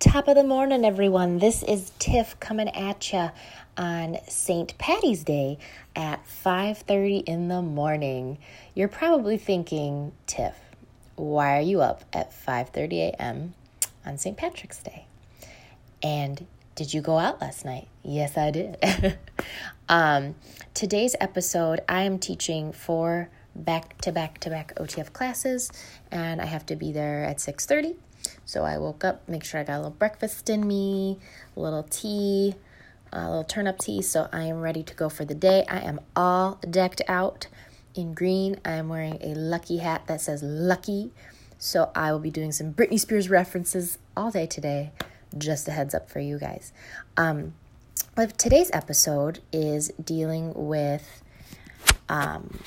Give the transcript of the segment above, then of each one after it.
Top of the morning, everyone. This is Tiff coming at you on St. Patty's Day at 5:30 in the morning. You're probably thinking, Tiff, why are you up at 5:30 a.m. on St. Patrick's Day? And did you go out last night? Yes, I did. um, today's episode, I am teaching four back to back to back OTF classes, and I have to be there at 6:30 so I woke up, make sure I got a little breakfast in me, a little tea, a little turnip tea. So I am ready to go for the day. I am all decked out in green. I am wearing a lucky hat that says lucky. So I will be doing some Britney Spears references all day today. Just a heads up for you guys. Um, but today's episode is dealing with um,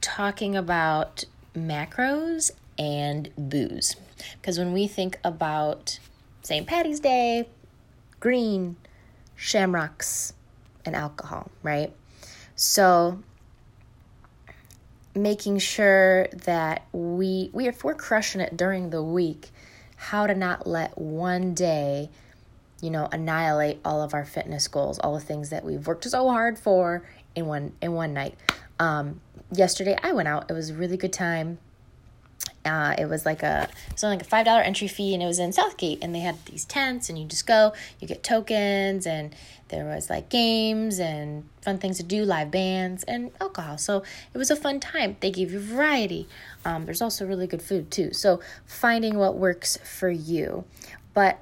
talking about macros and booze. Because when we think about St. Patty's Day, green, shamrocks, and alcohol, right? So making sure that we we if we're crushing it during the week, how to not let one day, you know, annihilate all of our fitness goals, all the things that we've worked so hard for in one in one night. Um, yesterday I went out. It was a really good time. Uh, it was like a it was like a five dollar entry fee, and it was in Southgate, and they had these tents, and you just go, you get tokens, and there was like games and fun things to do, live bands and alcohol. So it was a fun time. They gave you variety. Um, there's also really good food too. So finding what works for you, but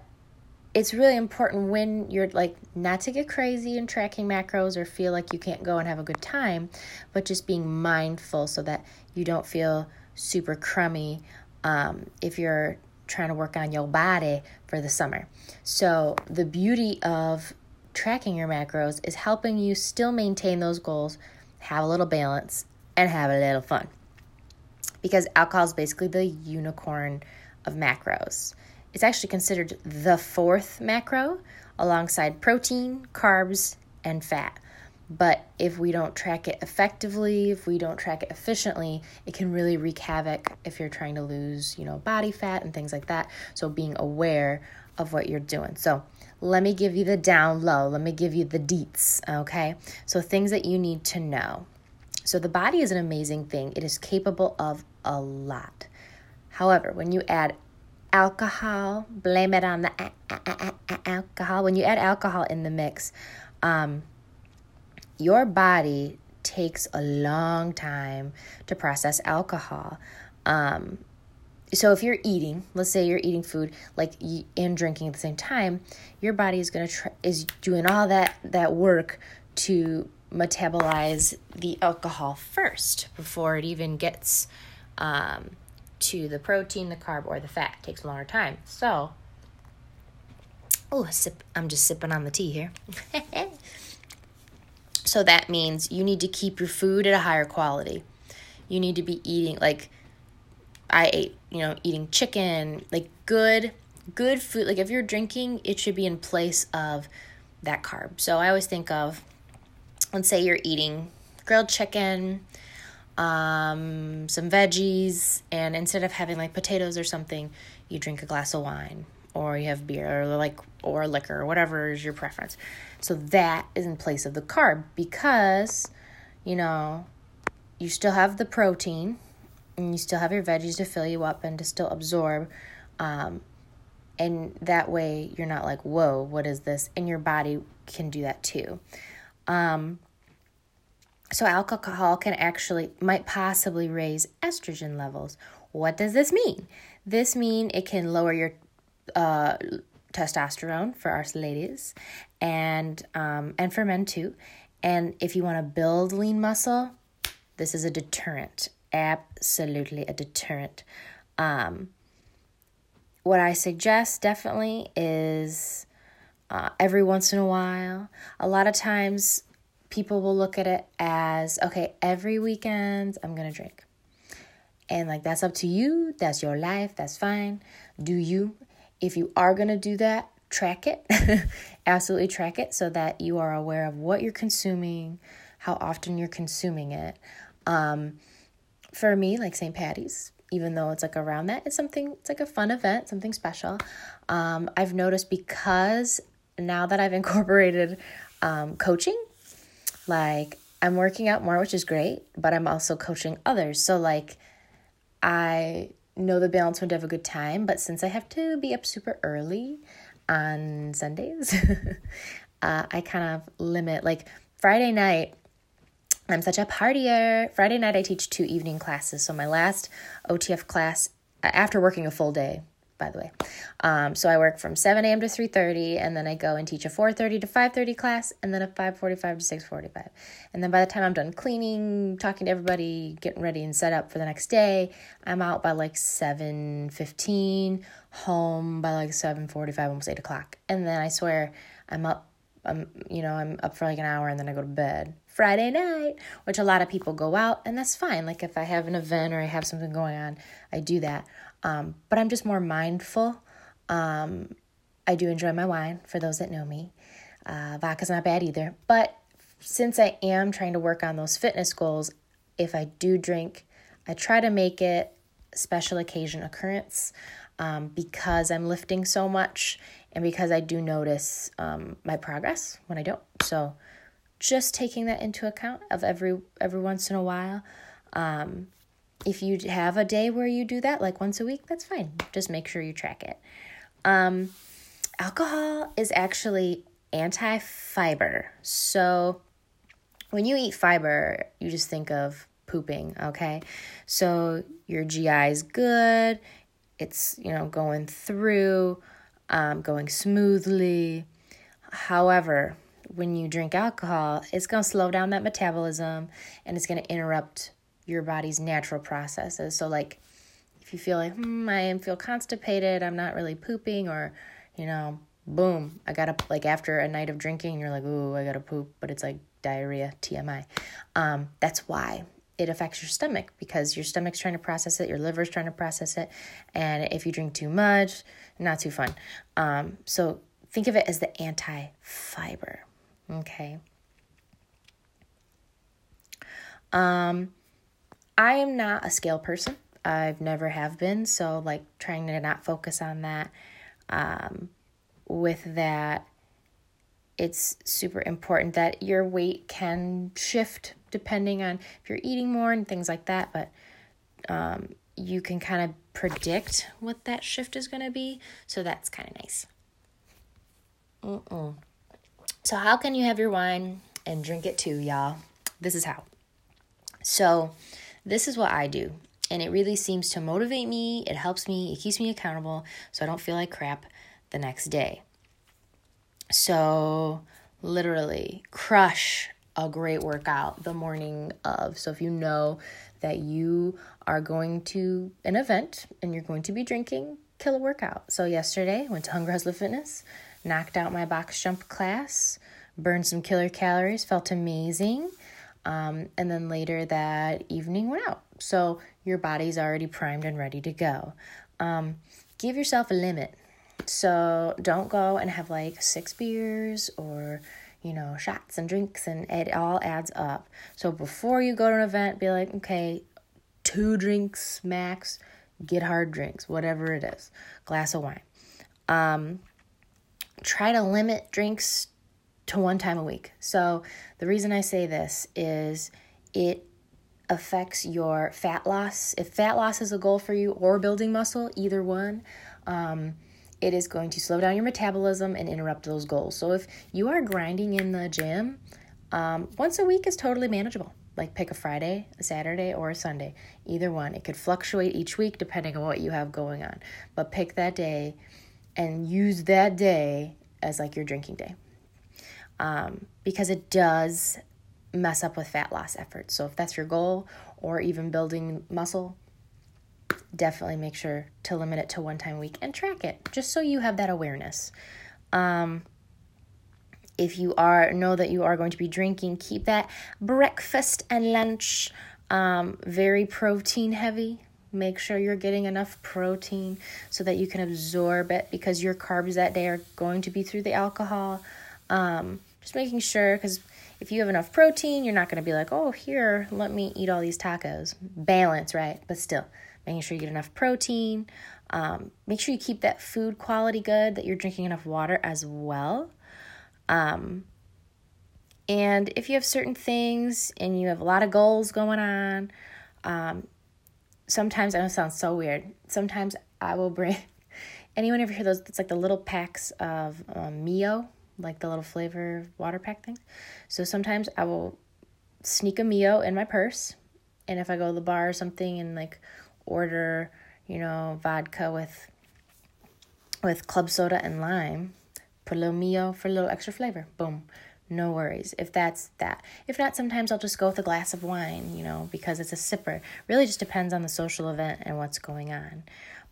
it's really important when you're like not to get crazy and tracking macros or feel like you can't go and have a good time, but just being mindful so that you don't feel super crummy um, if you're trying to work on your body for the summer. So, the beauty of tracking your macros is helping you still maintain those goals, have a little balance, and have a little fun. Because alcohol is basically the unicorn of macros. It's actually considered the fourth macro alongside protein, carbs, and fat. But if we don't track it effectively, if we don't track it efficiently, it can really wreak havoc if you're trying to lose, you know, body fat and things like that. So being aware of what you're doing. So let me give you the down low. Let me give you the deets, okay? So things that you need to know. So the body is an amazing thing. It is capable of a lot. However, when you add alcohol, blame it on the alcohol. When you add alcohol in the mix, um, your body takes a long time to process alcohol. Um, so if you're eating, let's say you're eating food like and drinking at the same time, your body is gonna is doing all that that work to metabolize the alcohol first before it even gets um, to the protein, the carb, or the fat. It takes a longer time. So, oh, sip. I'm just sipping on the tea here. So that means you need to keep your food at a higher quality. You need to be eating like I ate, you know, eating chicken, like good good food. Like if you're drinking, it should be in place of that carb. So I always think of let's say you're eating grilled chicken, um, some veggies, and instead of having like potatoes or something, you drink a glass of wine or you have beer or like or liquor or whatever is your preference. So that is in place of the carb because you know you still have the protein and you still have your veggies to fill you up and to still absorb um, and that way you're not like whoa what is this? And your body can do that too. Um, so alcohol can actually might possibly raise estrogen levels. What does this mean? This mean it can lower your uh, testosterone for us ladies and um, and for men too. And if you want to build lean muscle, this is a deterrent. Absolutely a deterrent. Um, what I suggest definitely is uh, every once in a while. A lot of times people will look at it as okay, every weekend I'm to drink. And like that's up to you. That's your life. That's fine. Do you? If you are going to do that, track it. Absolutely track it so that you are aware of what you're consuming, how often you're consuming it. Um, for me, like St. Patty's, even though it's like around that, it's something, it's like a fun event, something special. Um, I've noticed because now that I've incorporated um, coaching, like I'm working out more, which is great, but I'm also coaching others. So, like, I know the balance would have a good time, but since I have to be up super early on Sundays, uh, I kind of limit. Like, Friday night, I'm such a partier. Friday night I teach two evening classes. So my last OTF class after working a full day, by the way. Um, so I work from 7 a.m. to 3.30 and then I go and teach a 4.30 to 5.30 class and then a 5.45 to 6.45. And then by the time I'm done cleaning, talking to everybody, getting ready and set up for the next day, I'm out by like 7.15, home by like 7.45, almost 8 o'clock. And then I swear I'm up, I'm, you know, I'm up for like an hour and then I go to bed Friday night, which a lot of people go out, and that's fine. Like if I have an event or I have something going on, I do that. Um, but I'm just more mindful. Um, I do enjoy my wine for those that know me. Uh, vodka's not bad either. But since I am trying to work on those fitness goals, if I do drink, I try to make it special occasion occurrence um, because I'm lifting so much and because I do notice um, my progress when I don't. So just taking that into account of every every once in a while. Um, if you have a day where you do that, like once a week, that's fine. Just make sure you track it. Um, alcohol is actually anti fiber. So when you eat fiber, you just think of pooping, okay? So your GI is good, it's, you know, going through, um, going smoothly. However, when you drink alcohol, it's going to slow down that metabolism and it's going to interrupt your body's natural processes. So, like, if you feel like, hmm, I feel constipated, I'm not really pooping, or, you know, boom, I gotta, like, after a night of drinking, you're like, ooh, I gotta poop, but it's like diarrhea, TMI. Um, that's why it affects your stomach because your stomach's trying to process it, your liver's trying to process it, and if you drink too much, not too fun. Um, so, think of it as the anti fiber. Okay. Um, I am not a scale person. I've never have been, so like trying to not focus on that. Um, with that, it's super important that your weight can shift depending on if you're eating more and things like that, but um, you can kind of predict what that shift is going to be, so that's kind of nice. Mm-mm. So, how can you have your wine and drink it too, y'all? This is how. So, this is what I do. And it really seems to motivate me. It helps me. It keeps me accountable so I don't feel like crap the next day. So, literally, crush a great workout the morning of. So, if you know that you are going to an event and you're going to be drinking, kill a workout. So, yesterday, went to Hunger Hustler Fitness knocked out my box jump class, burned some killer calories, felt amazing. Um, and then later that evening went out. So your body's already primed and ready to go. Um, give yourself a limit. So don't go and have like six beers or you know shots and drinks and it all adds up. So before you go to an event, be like, okay, two drinks max. Get hard drinks, whatever it is, glass of wine. Um, try to limit drinks to one time a week. So, the reason I say this is it affects your fat loss. If fat loss is a goal for you or building muscle, either one, um, it is going to slow down your metabolism and interrupt those goals. So, if you are grinding in the gym, um, once a week is totally manageable. Like pick a Friday, a Saturday, or a Sunday. Either one. It could fluctuate each week depending on what you have going on. But pick that day and use that day as like your drinking day um, because it does mess up with fat loss efforts. So if that's your goal or even building muscle, definitely make sure to limit it to one time a week and track it just so you have that awareness. Um, if you are know that you are going to be drinking, keep that breakfast and lunch um, very protein heavy. Make sure you're getting enough protein so that you can absorb it because your carbs that day are going to be through the alcohol. Um, just making sure because if you have enough protein, you're not going to be like, oh, here, let me eat all these tacos. Balance, right? But still, making sure you get enough protein. Um, make sure you keep that food quality good, that you're drinking enough water as well. Um, and if you have certain things and you have a lot of goals going on, um, sometimes I know it sounds so weird. Sometimes I will bring. Anyone ever hear those? It's like the little packs of um, Mio, like the little flavor water pack things. So sometimes I will sneak a Mio in my purse, and if I go to the bar or something and like order, you know, vodka with with club soda and lime, put a little Mio for a little extra flavor. Boom no worries if that's that. If not, sometimes I'll just go with a glass of wine, you know, because it's a sipper. Really just depends on the social event and what's going on.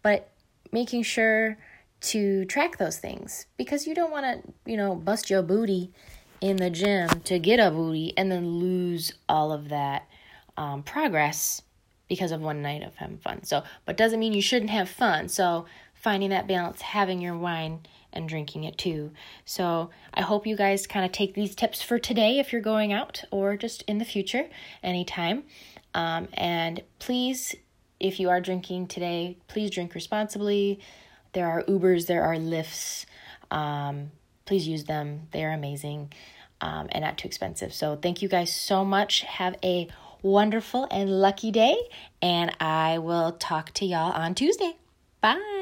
But making sure to track those things because you don't want to, you know, bust your booty in the gym to get a booty and then lose all of that um, progress because of one night of having fun. So, but doesn't mean you shouldn't have fun. So, finding that balance, having your wine and drinking it too. So I hope you guys kind of take these tips for today if you're going out or just in the future, anytime. Um, and please, if you are drinking today, please drink responsibly. There are Ubers, there are Lyfts. Um, please use them, they are amazing um, and not too expensive. So thank you guys so much. Have a wonderful and lucky day, and I will talk to y'all on Tuesday. Bye.